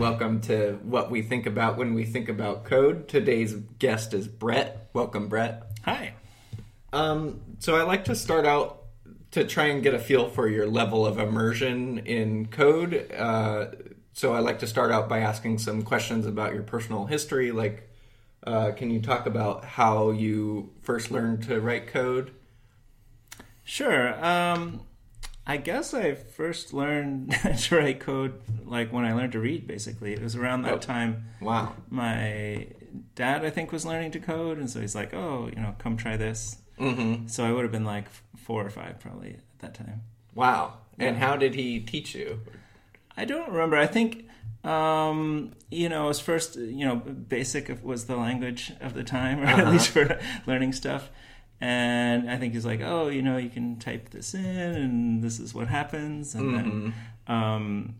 welcome to what we think about when we think about code. Today's guest is Brett. Welcome, Brett. Hi. Um, so I like to start out to try and get a feel for your level of immersion in code. Uh, so I like to start out by asking some questions about your personal history. Like, uh, can you talk about how you first learned to write code? Sure. Um, I guess I first learned to write code like when I learned to read. Basically, it was around that Oh. time. Wow. My dad, I think, was learning to code, and so he's like, "Oh, you know, come try this." Mm-hmm. So I would have been like four or five probably at that time. Wow. And how did he teach you? I don't remember. I think um, you know, it was first you know, basic was the language of the time, or at Uh-huh. least for learning stuff. And I think he's like, oh, you know, you can type this in, and this is what happens, and then. Um,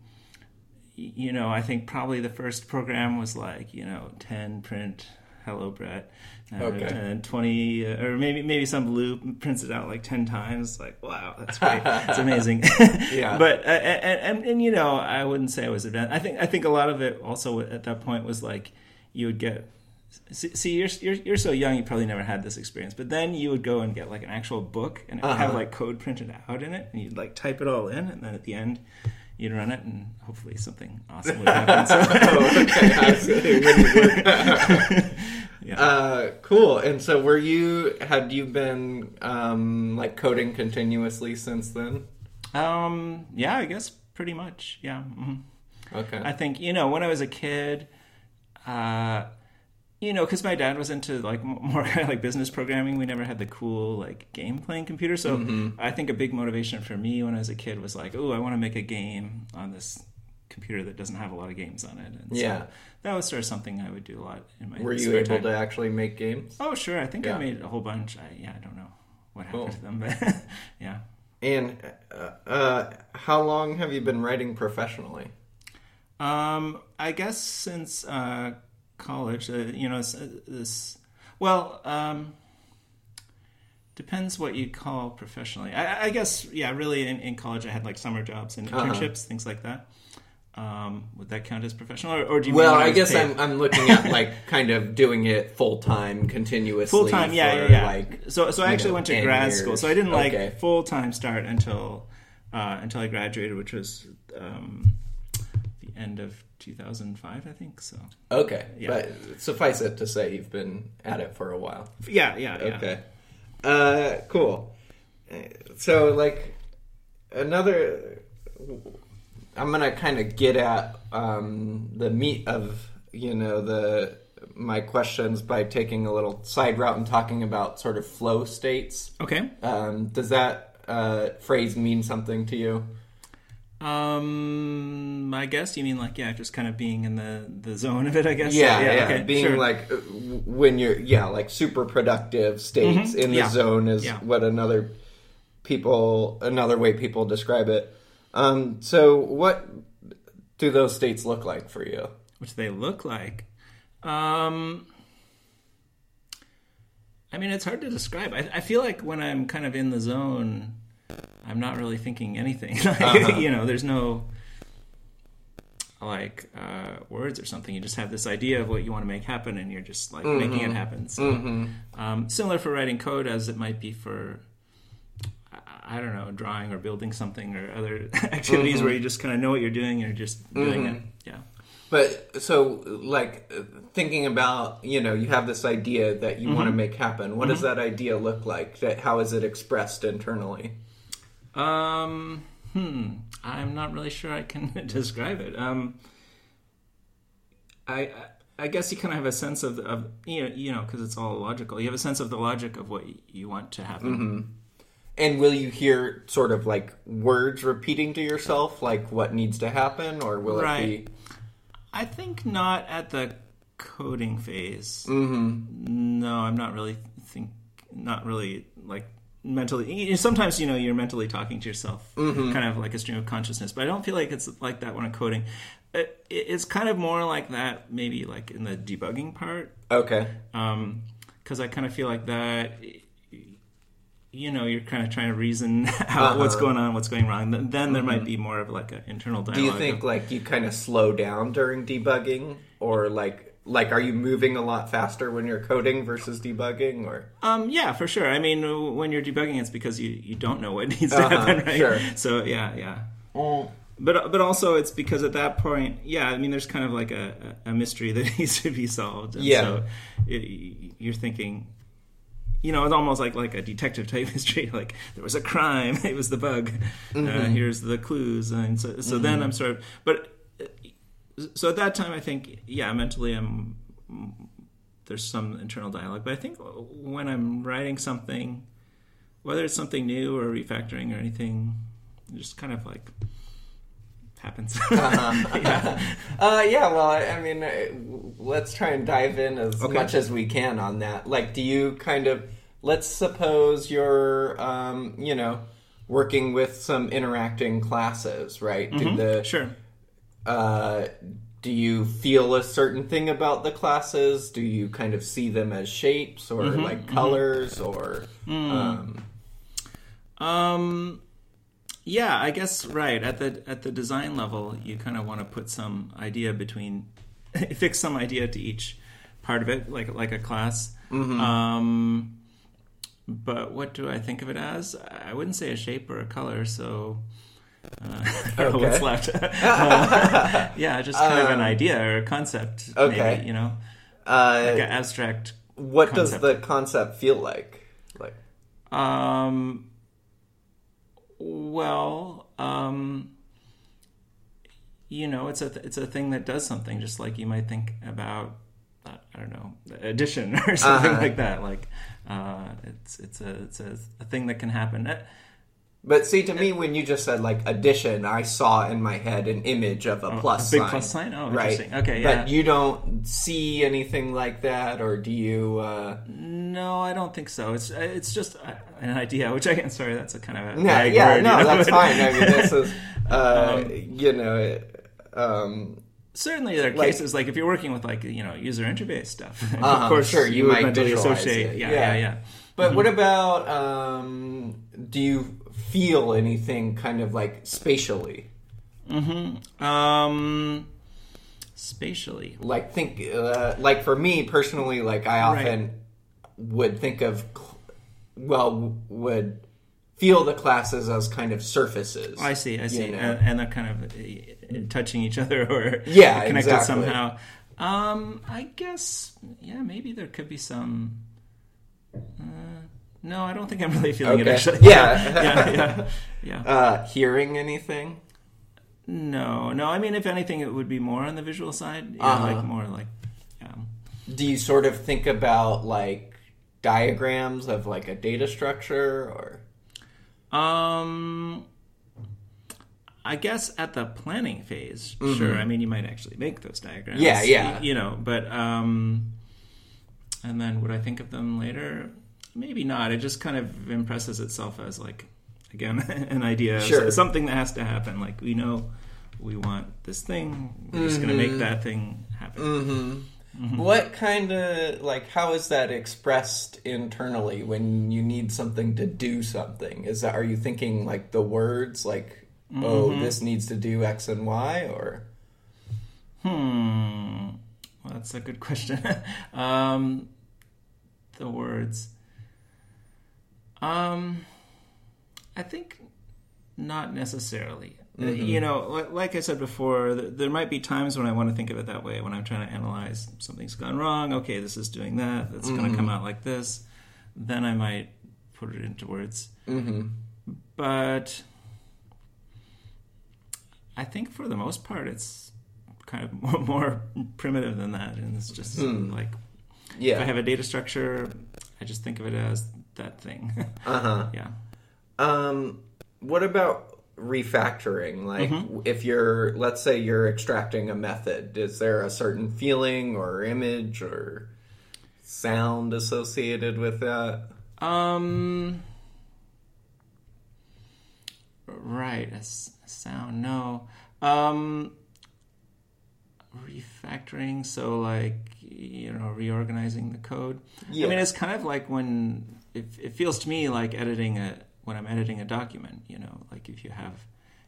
you know, I think probably the first program was like, you know, 10 print hello Brett. Uh, Okay. And 20 uh, or maybe maybe some loop prints it out like 10 times like wow, that's great. it's amazing. Yeah. But uh, and, and and you know, I wouldn't say I was advanced. I think I think a lot of it also at that point was like you would get See, see, you're, you're you're so young. You probably never had this experience, but then you would go and get like an actual book, and it would have Uh-huh. like code printed out in it, and you'd like type it all in, and then at the end, you'd run it, and hopefully something awesome would happen. So, oh, okay. I see. It wouldn't work. yeah. Uh, cool. And so, were you? Had you been um, like coding continuously since then? um, yeah, I guess pretty much. Yeah. hmm Okay. I think you know when I was a kid, uh, you know, because my dad was into like more kind of like business programming. We never had the cool like game playing computer. So Mm-hmm. I think a big motivation for me when I was a kid was like, oh, I want to make a game on this computer that doesn't have a lot of games on it. And Yeah. so that was sort of something I would do a lot in my. were you able time. to actually make games? Oh, sure. I think Yeah. I made a whole bunch. I, yeah, I don't know what happened Cool. to them, but yeah. And uh, uh, how long have you been writing professionally? Um, I guess since uh, college, uh, you know, this, this well, um, depends what you call professionally. I, I guess, yeah, really, in, in college, I had like summer jobs and Uh-huh. internships, things like that. Um, would that count as professional, or, or do you? Well, mean I guess paid? I'm I'm looking at like kind of doing it full time, continuously. full time. Yeah, yeah, yeah. Like, so, so I actually know, went to grad years. school. So I didn't like Okay. full time start until uh, until I graduated, which was um, end of 2005, I think. So okay, Yeah. but suffice it to say you've been at it for a while. yeah, yeah, yeah. Okay. Uh, cool. So, like, another. I'm gonna kind of get at um, the meat of you know the my questions by taking a little side route and talking about sort of flow states. Okay. Um, does that uh, phrase mean something to you? Um, I guess you mean like yeah, just kind of being in the the zone of it. I guess. Yeah, yeah. okay, Being sure. like uh, when you're yeah, like super productive states Mhm, in the yeah, zone is yeah. what another people another way people describe it. Um, so what do those states look like for you? which they look like. Um, I mean, it's hard to describe. I, I feel like when I'm kind of in the zone, I'm not really thinking anything. Like, Uh-huh. You know, there's no like uh, words or something. You just have this idea of what you want to make happen, and you're just like making it happen. So, Mm-hmm. um, similar for writing code as it might be for. I- don't know, drawing or building something or other activities Mm-hmm. where you just kind of know what you're doing and you're just doing it. Yeah. But so like thinking about you know you have this idea that you Mm-hmm. want to make happen. What does that idea look like? That how is it expressed internally? Um, hmm. I'm not really sure I can describe it. Um, I I guess you kind of have a sense of of you know you know because it's all logical. You have a sense of the logic of what you want to happen. Mm-hmm. And will you hear sort of like words repeating to yourself, like what needs to happen, or will Right. it be? I think not at the coding phase. Mm-hmm. No, I'm not really think not really like mentally. Sometimes you know you're mentally talking to yourself, Mm-hmm. kind of like a stream of consciousness. But I don't feel like it's like that when I'm coding. It, it's kind of more like that, maybe like in the debugging part, Okay. because I kind of feel like that. you know you're kind of trying to reason out what's Uh-huh. going on, what's going wrong. Then, there might be more of like an internal dialogue. Do you of- think like you kind of slow down during debugging, or like like are you moving a lot faster when you're coding versus debugging, or Um, yeah, for sure. I mean, when you're debugging, it's because you, you don't know what needs to Uh-huh, happen, right? sure. So yeah, yeah. But but also it's because at that point, yeah. I mean, there's kind of like a, a a mystery that needs to be solved. And Yeah. So it, you're thinking, you know, it's almost like like a detective type mystery. Like there was a crime, it was the bug. Uh, Mm-hmm. here's the clues, and so so then I'm sort of but. So at that time, I think, yeah, mentally, I'm there's some internal dialogue. But I think when I'm writing something, whether it's something new or refactoring or anything, it just kind of like happens. yeah. Uh, yeah, well, I, I mean, uh, let's try and dive in as Okay. much as we can on that. Like, do you kind of, let's suppose you're, um, you know, working with some interacting classes, right? Do the, Sure. Uh, do you feel a certain thing about the classes? Do you kind of see them as shapes or like colors or, um, Um, yeah, I guess right at the at the design level, you kind of want to put some idea between, fix some idea to each part of it, like like a class. Um, but what do I think of it as? I wouldn't say a shape or a color, so. Uh, I don't know what's left. Uh, yeah, just kind of an idea or a concept. okay. Maybe, you know, uh, like an abstract. what does the concept feel like? Like, Um, well, um, you know, it's a it's a thing that does something, just like you might think about. uh, I don't know, addition or something Uh-huh. like that. Like, uh, it's it's a it's a, a thing that can happen. Uh, But see, to me, when you just said like addition, I saw in my head an image of a plus sign. a big sign. plus sign? Oh, right? interesting. Okay, yeah. But you don't see anything like that, or do you? Uh... No, I don't think so. It's it's just uh, an idea, which I can. Sorry, that's a kind of a Yeah, yeah, word, no, you know, that's fine. I mean, this is, uh, Um, you know, it, um, Certainly, there are Like- cases like if you're working with like you know user interface stuff. Uh-huh, of course, sure, you would might mentally associate. it, Yeah, yeah. yeah, yeah. But what about? Um, do you feel anything kind of like spatially? Um, spatially. Like think, uh, like for me personally, like I Right. often would think of, well, would feel the classes as kind of surfaces. I see, I see, know. and, and they're kind of uh, touching each other or Yeah, connected exactly. somehow. Um, I guess, yeah, maybe there could be some. Uh, no, I don't think I'm really feeling it actually. Yeah. yeah, yeah, yeah. Uh, hearing anything? No, no. I mean, if anything, it would be more on the visual side. Yeah, Uh-huh. like more like. Yeah. Do you sort of think about like diagrams of like a data structure or? Um, I guess at the planning phase, sure. I mean, you might actually make those diagrams. Mm-hmm. Yeah, yeah. You know, but um, and then would I think of them later? Maybe not. It just kind of impresses itself as like again an idea, Sure. something that has to happen. Like we know we want this thing. We're just going to Mm-hmm. make that thing happen. Mm-hmm. What kind of like how is that expressed internally when you need something to do something? Is that are you thinking like the words like oh Mm-hmm. this needs to do X and Y or Hmm. Well, that's a good question. um, the words. Um, I think not necessarily. Uh, You know, li- like I said before, th- there might be times when I want to think of it that way when I'm trying to analyze something's gone wrong. Okay, this is doing that. That's going to come out like this. Then I might put it into words. mm-hmm. But I think for the most part, it's kind of more, more primitive than that, and it's just like if I have a data structure, I just think of it as that thing. uh-huh yeah. um what about refactoring like Mm-hmm. if you're let's say you're extracting a method is there a certain feeling or image or sound associated with that Um. Right, a, s- a sound. No. Um. Refactoring. So, like, you know, reorganizing the code. Yeah. I mean, it's kind of like when it, it feels to me like editing a when I'm editing a document. You know, like if you have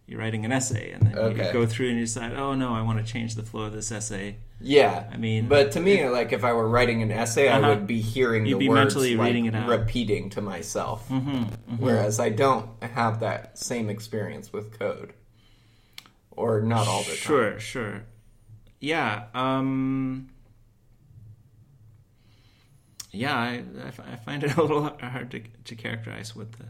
you're writing an essay and then Okay. you go through and you decide, oh no, I want to change the flow of this essay. Yeah, I mean, but to me, like if I were writing an essay, I Uh-huh. would be hearing You'd the be words mentally like, reading it out. repeating to myself. Mm-hmm, Whereas I don't have that same experience with code, or not all the time. Sure, sure. Yeah. Um, yeah, I, I I find it a little hard to, to characterize what the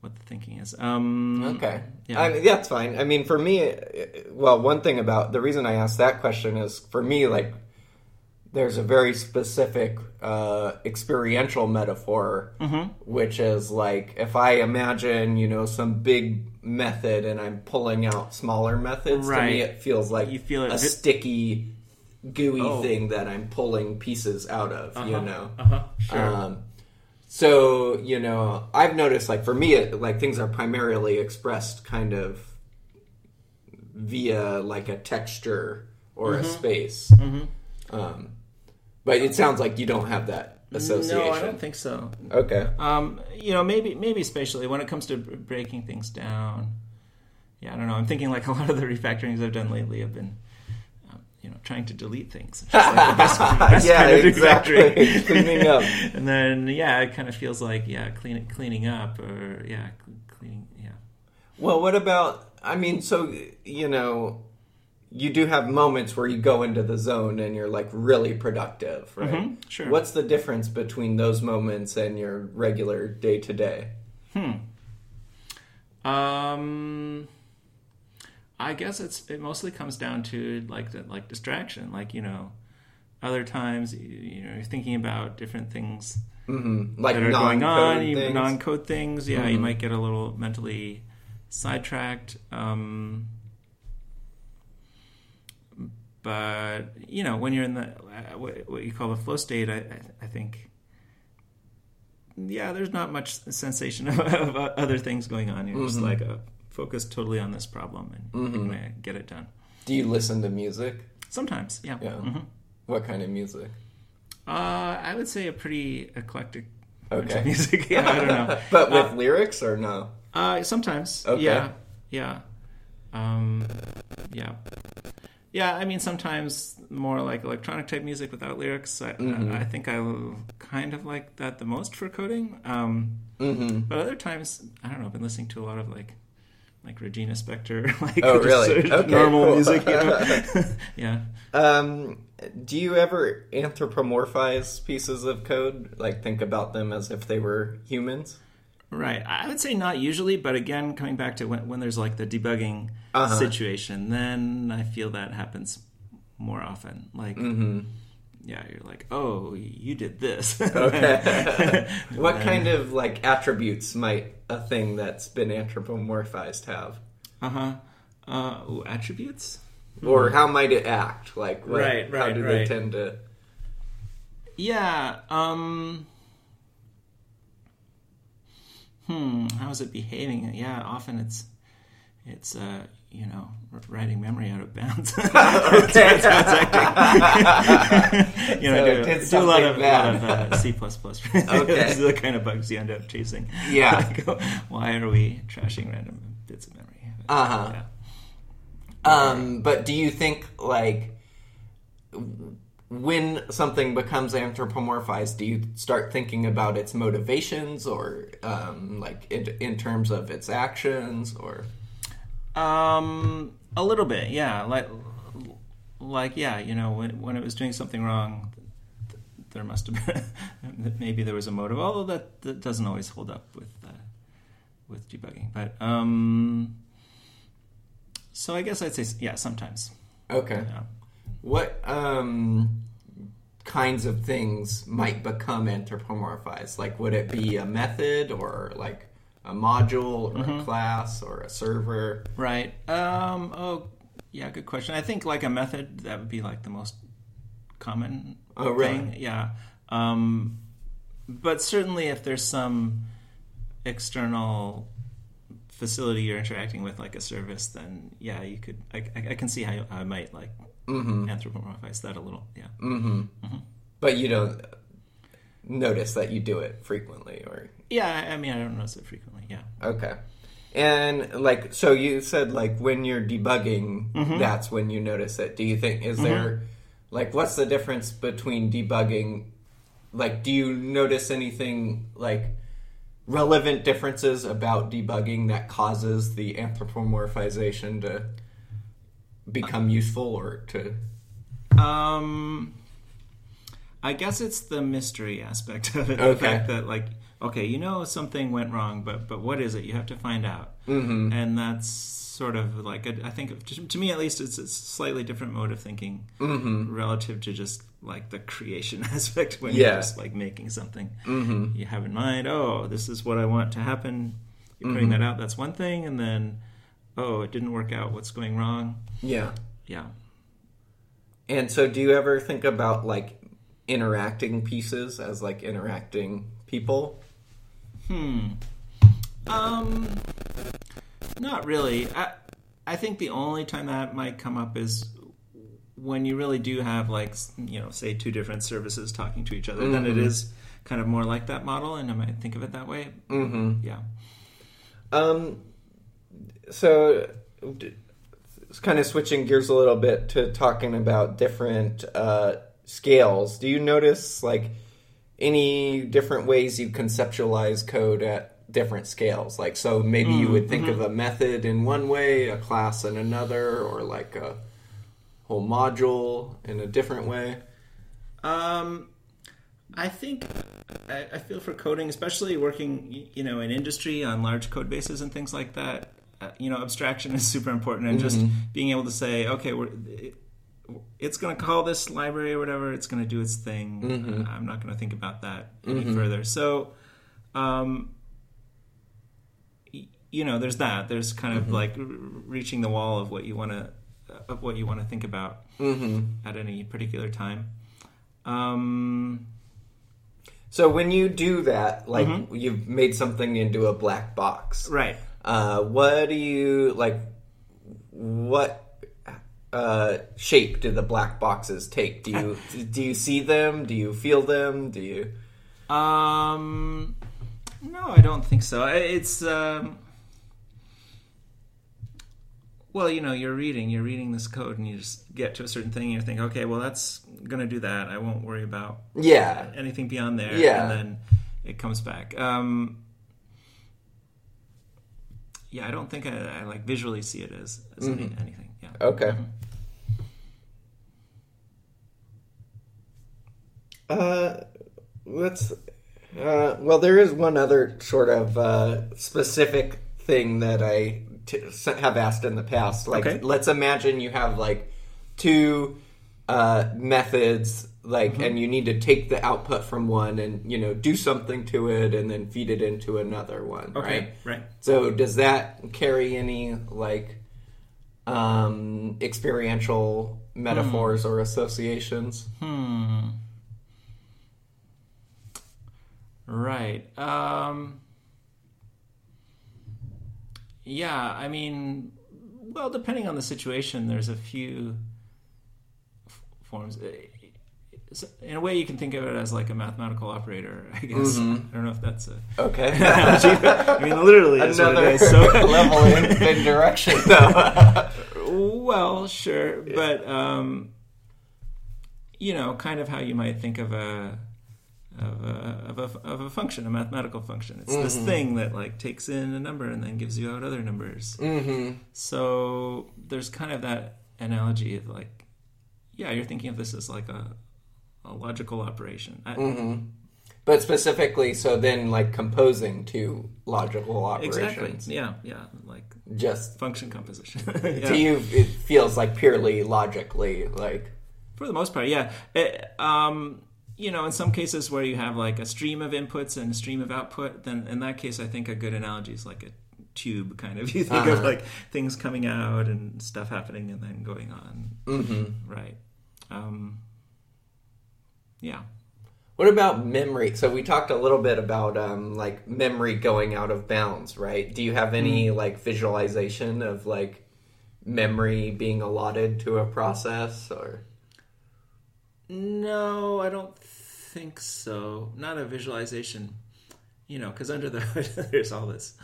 what the thinking is. Um, Okay. Yeah. I mean, that's fine. I mean, for me, uh, well, one thing about the reason I asked that question is for me, like, there's a very specific uh, experiential metaphor, Mm-hmm. which is like if I imagine, you know, some big method and I'm pulling out smaller methods, to me, it feels like You feel it a vi- sticky, gooey Oh. thing that I'm pulling pieces out of, you know. Uh-huh. Sure. Um, so you know, I've noticed like for me, it, like things are primarily expressed kind of via like a texture or Mm-hmm. a space. Um, but it sounds like you don't have that association. no, I don't think so. Okay. Um, you know, maybe maybe spatially when it comes to breaking things down. Yeah, I don't know. I'm thinking like a lot of the refactorings I've done lately have been, you know, trying to delete things. Like the best, best yeah, kind of exactly. Cleaning up. and then yeah, it kind of feels like yeah, clean, cleaning up or yeah, cleaning. Yeah. Well, what about? I mean, so you know, you do have moments where you go into the zone and you're like really productive, right? Mhm, sure. What's the difference between those moments and your regular day to day? Hmm. Um, I guess it's it mostly comes down to like the, like distraction. Like you know, other times you, know you're thinking about different things Mm-hmm. Like that are going on, non-code you- things? Mm-hmm. Yeah, you might get a little mentally sidetracked. Um, but you know, when you're in the uh, what what you call the flow state, I, I, think. Yeah, there's not much sensation of, of other things going on. You're Mm-hmm. just like uh, focused totally on this problem and you're gonna get it done. Do you listen to music? Sometimes, yeah. Yeah. Mhm. What kind of music? Uh, I would say a pretty eclectic Okay. of music. yeah, I don't know. but with Uh, lyrics or no? Uh, sometimes. Okay. Yeah. Yeah. Um, yeah. Yeah, I mean, sometimes more like electronic type music without lyrics. I, Mm-hmm. I, I think I kind of like that the most for coding. Um, Mm-hmm. but other times, I don't know. I've been listening to a lot of like, like Regina Spektor, like Oh, really? of Okay, normal cool. music. You know? yeah. Um, do you ever anthropomorphize pieces of code? Like think about them as if they were humans? Right. I would say not usually, but again, coming back to when, when there's like the debugging Uh-huh. situation, then I feel that happens more often. Like, Mm-hmm. Yeah, you're like, oh, you did this. Okay. what kind of like attributes might a thing that's been anthropomorphized have? Uh-huh. Uh ooh, attributes? Or how might it act? Like what, Right, right, how right, do they tend to Yeah. Um. Hmm. How is it behaving? Yeah. Often it's it's uh you know writing memory out of bounds. Okay. That's how it's you know, So do, do a lot of, lot of uh, C plus plus. Okay. These are the kind of bugs you end up chasing. Yeah. Like, why are we trashing random bits of memory? Uh-huh. Yeah. Um, but do you think like when something becomes anthropomorphized, do you start thinking about its motivations or um, like in, in terms of its actions or Um, a little bit, yeah. Like, like, yeah. You know, when when it was doing something wrong, th- there must have been maybe there was a motive. Although that, that doesn't always hold up with uh, with debugging. But um, so I guess I'd say yeah, sometimes. okay? Yeah. What um, kinds of things might become anthropomorphized? Like, would it be a method or like a module or a class or a server? Right. Um, oh, yeah. Good question. I think like a method that would be like the most common. Oh, really? thing. Yeah. Um, but certainly, if there's some external facility you're interacting with, like a service, then yeah, you could. I, I, I can see how I might like Mm-hmm. anthropomorphize that a little. Yeah. Mm-hmm. But you don't. Notice that you do it frequently, or Yeah, I mean, I don't notice it frequently. Yeah. okay. And like, so you said like when you're debugging, Mm-hmm. that's when you notice it. Do you think is there like what's the difference between debugging? Like, do you notice anything like relevant differences about debugging that causes the anthropomorphization to become useful or to? Um, I guess it's the mystery aspect of it. The fact that like, okay, you know something went wrong, but but what is it? You have to find out. Mm-hmm. And that's sort of like a, I think to, to me at least it's a slightly different mode of thinking Mm-hmm. relative to just like the creation aspect when Yeah. you're just like making something. Mm-hmm. You have in mind, oh, this is what I want to happen. You're putting Mm-hmm. that out. That's one thing, and then, oh, it didn't work out. What's going wrong? Yeah. Yeah. And so, do you ever think about like interacting pieces as like interacting people? Hmm. Um, not really. I I think the only time that might come up is when you really do have like you know say two different services talking to each other. Then it is kind of more like that model, and I might think of it that way. Mm-hmm. Yeah. Um, so it's kind of switching gears a little bit to talking about different uh, scales. Do you notice like any different ways you conceptualize code at different scales? Like, so maybe you would think of a method in one way, a class in another, or like a whole module in a different way. Um, I think I, I feel for coding, especially working, you know, in industry on large code bases and things like that. Uh, you know, abstraction is super important, and just being able to say, okay, we're, it's going to call this library or whatever. It's going to do its thing. Uh, I'm not going to think about that any further. So, um, y- you know, there's that. There's kind of like r- reaching the wall of what you want to of what you want to think about at any particular time. Um, So when you do that, like you've made something into a black box, right. Uh, what do you like? What uh, shape do the black boxes take? Do you do you see them? Do you feel them? Do you? Um, no, I don't think so. It's um, well, you know, you're reading, you're reading this code, and you just get to a certain thing, and you think, okay, well, that's gonna do that. I won't worry about Yeah, anything beyond there. Yeah. and then it comes back. Um, yeah, I don't think I, I like visually see it as, as any, anything. Yeah. Okay. Uh, let's. Uh, well, there is one other sort of uh, specific thing that I t- have asked in the past. Like, Okay. let's imagine you have like two uh, methods, like, Mm-hmm. and you need to take the output from one and you know do something to it, and then feed it into another one. Okay. Right. Right. So does that carry any like um, experiential metaphors or associations? Hmm. Right. Um, yeah, I mean, well, depending on the situation, there's a few f- forms. In a way, you can think of it as like a mathematical operator, I guess. I don't know if that's a Okay. I mean, literally, is what Another it is. So, level in, indirection, though. well, sure, but um, you know, kind of how you might think of a of a, of a of a function, a mathematical function. It's this thing that like takes in a number and then gives you out other numbers. mm-hmm. So there's kind of that analogy of like, yeah, you're thinking of this as like a a logical operation. I, Mm-hmm. But specifically, so then like composing two logical operations. Exactly. Yeah. Yeah. Like Just function composition. to you, it feels like purely logically, like For the most part, yeah. It, um, you know, in some cases where you have like a stream of inputs and a stream of output, then in that case, I think a good analogy is like a tube kind of. You think of Uh-huh. like things coming out and stuff happening and then going on. Mm-hmm. Right. Um, yeah. What about memory? So we talked a little bit about um, like memory going out of bounds, right? Do you have any Mm-hmm. like visualization of like memory being allotted to a process or? No, I don't think so. Not a visualization, you know, because under the hood there's all this,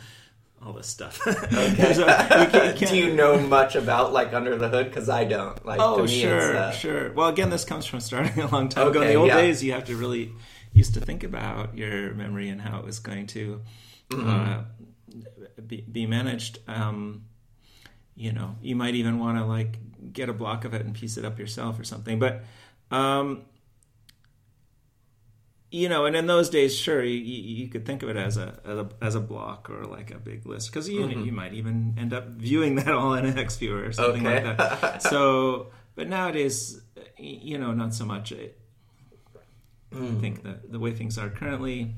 all this stuff. Okay. So we can't- can't- Do you know much about like under the hood? Because I don't. Like, to Oh, me, it's, sure, uh, sure. Well, again, this comes from starting a long time ago. In the old yeah. days, you have to really used to think about your memory and how it was going to Mm-hmm. uh, be, be managed. Um, you know, you might even want to like get a block of it and piece it up yourself or something. But um, you know, and in those days, sure, you, you could think of it as a as a, as a block or like a big list because you Mm-hmm. you might even end up viewing that all in an X viewer or something Okay. like that. So, but nowadays, you know, not so much. I Mm. think that the way things are currently,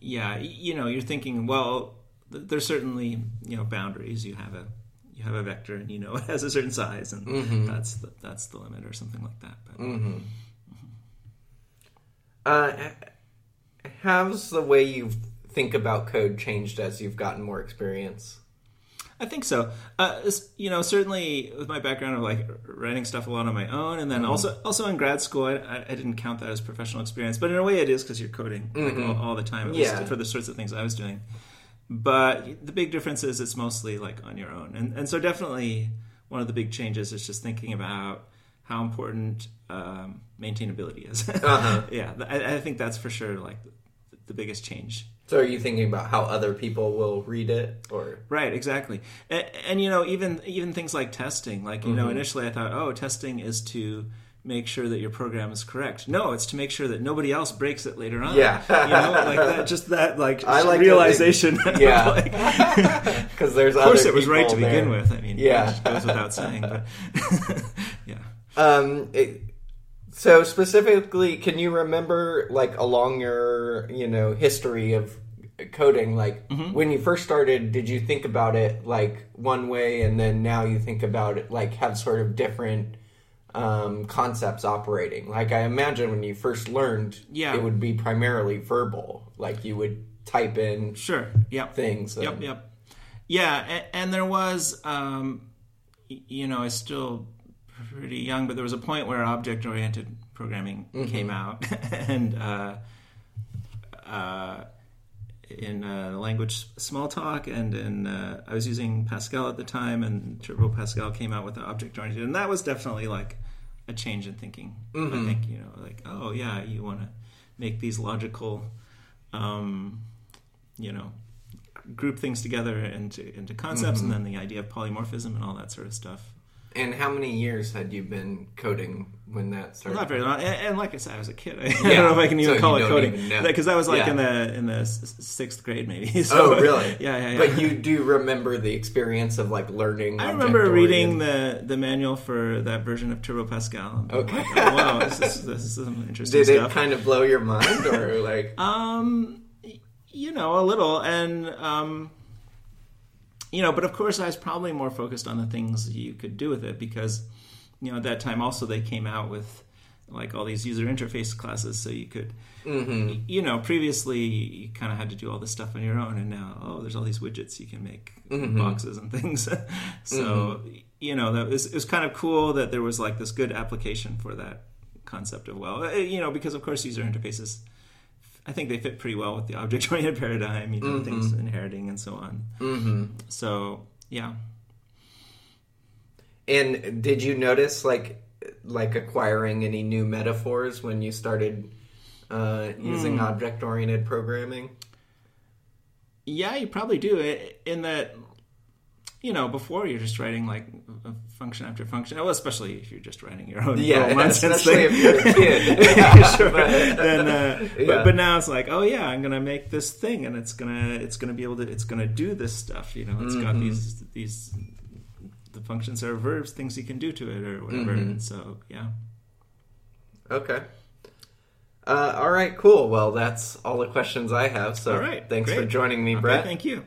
yeah, you know, you're thinking, well, th- there's certainly you know boundaries. You have a you have a vector, and you know it has a certain size, and Mm-hmm. that's the, that's the limit or something like that. But Mm. Uh, how's the way you think about code changed as you've gotten more experience? I think so. Uh, you know, certainly with my background of like writing stuff a lot on my own, and then Mm-hmm. also also in grad school, I, I, didn't count that as professional experience, but in a way, it is because you're coding like, all, all the time, at Mm-hmm. Yeah. least for the sorts of things I was doing. But the big difference is it's mostly like on your own, and and so definitely one of the big changes is just thinking about how important um, maintainability is. Uh-huh. yeah, I, I think that's for sure like the biggest change. So, are you thinking about how other people will read it, or Right, exactly. And, and you know, even even things like testing. Like you Mm-hmm. know, initially I thought, oh, testing is to make sure that your program is correct. No, it's to make sure that nobody else breaks it later on. Yeah. you know, like that. Just that, like I like realization. yeah. like, because there's of course, it was right to begin with. I mean, Yeah. goes without saying. But. Um, it, so specifically, can you remember like along your you know history of coding, like Mm-hmm. when you first started, did you think about it like one way, and then now you think about it like have sort of different um, concepts operating? Like I imagine when you first learned, Yeah. it would be primarily verbal, like you would type in Sure. Yep. things. Yep, and- yep. Yeah, and, and there was, um, you know, I still pretty young, but there was a point where object-oriented programming came out, and uh, uh, in uh, language Smalltalk, and in uh, I was using Pascal at the time, and Turbo Pascal came out with the object-oriented, and that was definitely like a change in thinking. I think you know, like, oh yeah, you want to make these logical. Um, you know group things together into into concepts and then the idea of polymorphism and all that sort of stuff And how many years had you been coding when that started? not very long and, and like i said i was a kid i, Yeah, don't know if i can even so call it coding because that was like Yeah. in the in the sixth grade maybe so, Oh, really? yeah yeah yeah But you do remember the experience of like learning. I remember reading the, the manual for that version of Turbo Pascal. Okay. Like, oh, wow, this is, this is some interesting Did stuff. it kind of blow your mind, or like? Um, you know, a little, and um, you know, but of course, I was probably more focused on the things you could do with it because, you know, at that time also they came out with like all these user interface classes, so you could, Mm-hmm. you know, previously you kind of had to do all this stuff on your own, and now oh, there's all these widgets you can make Mm-hmm. boxes and things. so you know, that was it was kind of cool that there was like this good application for that concept of well, eh, you know, because of course user interfaces. I think they fit pretty well with the object-oriented paradigm, you know, things inheriting and so on. Mm-hmm. So yeah, And did you notice like like acquiring any new metaphors when you started uh, using Hmm. object-oriented programming? yeah, you probably do it in that. You know, before you're just writing like function after function. Well, especially if you're just writing your own Yeah, nonsense especially thing. if you're a kid. Yeah, sure. but- then, uh, Yeah. but, but now it's like, oh yeah, I'm gonna make this thing, and it's gonna it's gonna be able to it's gonna do this stuff. You know, it's got Mm-hmm. these these the functions are verbs, things you can do to it or whatever. Mm-hmm. And so yeah, Okay. Uh, all right, cool. Well, that's all the questions I have. So right, thanks for joining me, Okay, Brett. thank you.